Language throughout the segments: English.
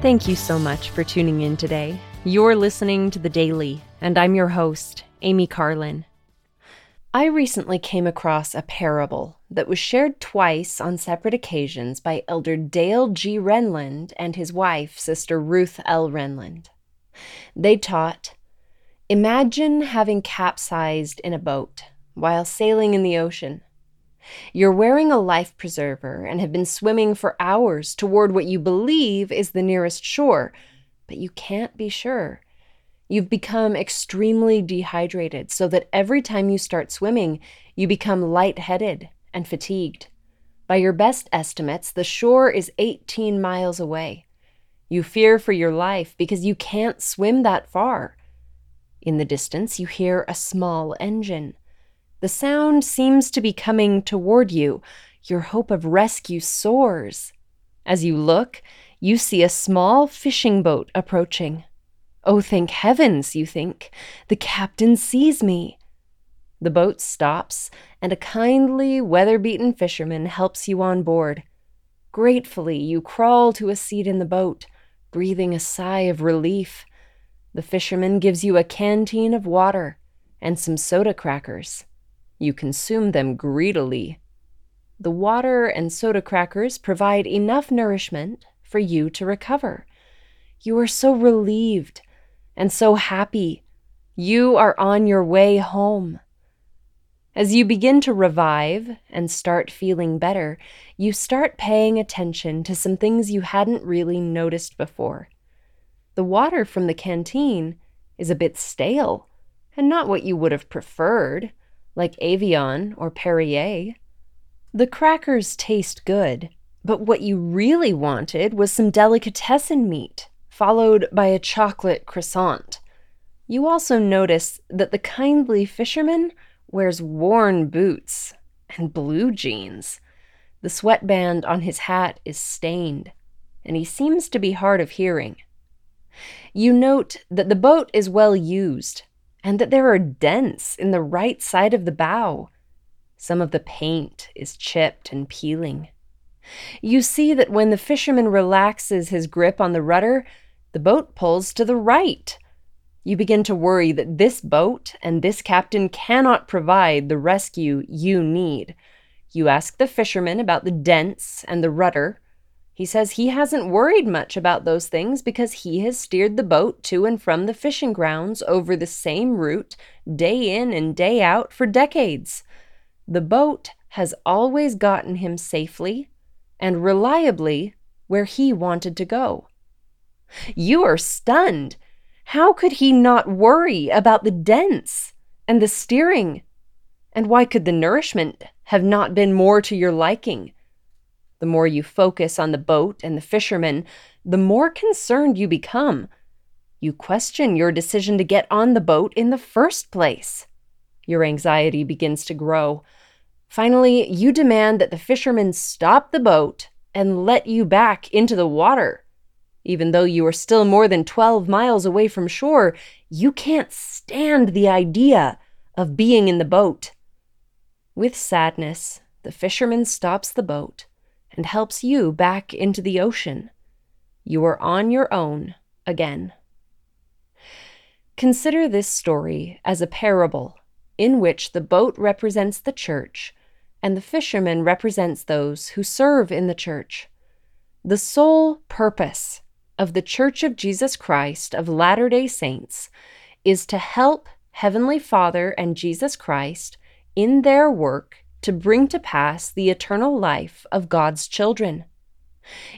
Thank you so much for tuning in today. You're listening to The Daily, and I'm your host, Amy Carlin. I recently came across a parable that was shared twice on separate occasions by Elder Dale G. Renlund and his wife, Sister Ruth L. Renlund. They taught Imagine having capsized in a boat while sailing in the ocean. You're wearing a life preserver and have been swimming for hours toward what you believe is the nearest shore, but you can't be sure. You've become extremely dehydrated so that every time you start swimming, you become lightheaded and fatigued. By your best estimates, the shore is 18 miles away. You fear for your life because you can't swim that far. In the distance, you hear a small engine. The sound seems to be coming toward you. Your hope of rescue soars. As you look, you see a small fishing boat approaching. Oh, thank heavens, you think. The captain sees me. The boat stops, and a kindly, weather beaten fisherman helps you on board. Gratefully, you crawl to a seat in the boat, breathing a sigh of relief. The fisherman gives you a canteen of water and some soda crackers. You consume them greedily. The water and soda crackers provide enough nourishment for you to recover. You are so relieved and so happy. You are on your way home. As you begin to revive and start feeling better, you start paying attention to some things you hadn't really noticed before. The water from the canteen is a bit stale and not what you would have preferred, like Evian or Perrier. The crackers taste good, but what you really wanted was some delicatessen meat followed by a chocolate croissant. You also notice that the kindly fisherman wears worn boots and blue jeans. The sweatband on his hat is stained, and he seems to be hard of hearing. You note that the boat is well used and that there are dents in the right side of the bow. Some of the paint is chipped and peeling. You see that when the fisherman relaxes his grip on the rudder, the boat pulls to the right. You begin to worry that this boat and this captain cannot provide the rescue you need. You ask the fisherman about the dents and the rudder. He says he hasn't worried much about those things because he has steered the boat to and from the fishing grounds over the same route, day in and day out, for decades. The boat has always gotten him safely and reliably where he wanted to go. You are stunned. How could he not worry about the dents and the steering? And why could the nourishment have not been more to your liking? The more you focus on the boat and the fisherman, the more concerned you become. You question your decision to get on the boat in the first place. Your anxiety begins to grow. Finally, you demand that the fisherman stop the boat and let you back into the water. Even though you are still more than 12 miles away from shore, you can't stand the idea of being in the boat. With sadness, the fisherman stops the boat and helps you back into the ocean. You are on your own again. Consider this story as a parable in which the boat represents the church and the fisherman represents those who serve in the church. The sole purpose of the Church of Jesus Christ of Latter day Saints is to help Heavenly Father and Jesus Christ in their work to bring to pass the eternal life of God's children.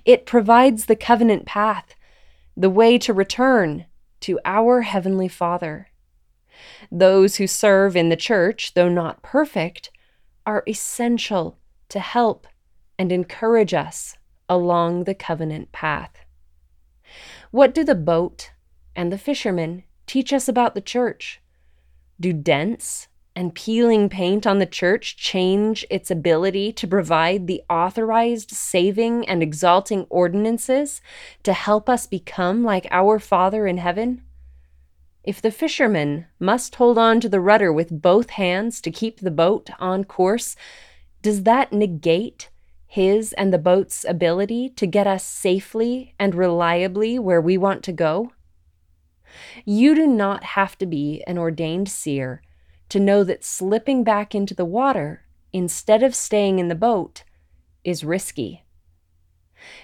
It provides the covenant path, the way to return to our Heavenly Father. Those who serve in the church, though not perfect, are essential to help and encourage us along the covenant path. What do the boat and the fisherman teach us about the church? Do dents and peeling paint on the church change its ability to provide the authorized saving and exalting ordinances to help us become like our Father in heaven? If the fisherman must hold on to the rudder with both hands to keep the boat on course, does that negate His and the boat's ability to get us safely and reliably where we want to go? You do not have to be an ordained seer to know that slipping back into the water instead of staying in the boat is risky.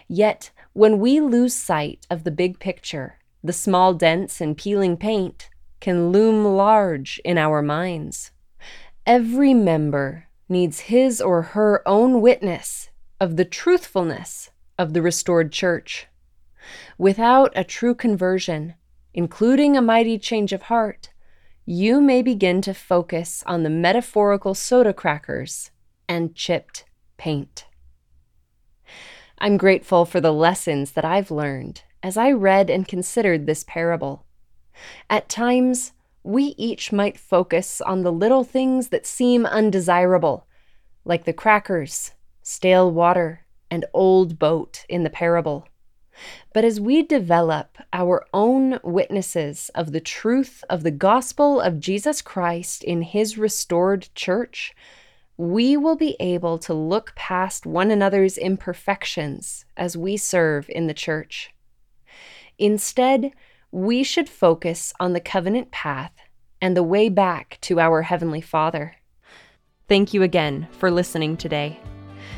Yet, when we lose sight of the big picture, the small dents and peeling paint can loom large in our minds. Every member needs his or her own witness of the truthfulness of the restored church. Without a true conversion, including a mighty change of heart, you may begin to focus on the metaphorical soda crackers and chipped paint. I'm grateful for the lessons that I've learned as I read and considered this parable. At times, we each might focus on the little things that seem undesirable, like the crackers, stale water, and old boat in the parable. But as we develop our own witnesses of the truth of the gospel of Jesus Christ in his restored church, we will be able to look past one another's imperfections as we serve in the church. Instead, we should focus on the covenant path and the way back to our Heavenly Father. Thank you again for listening today.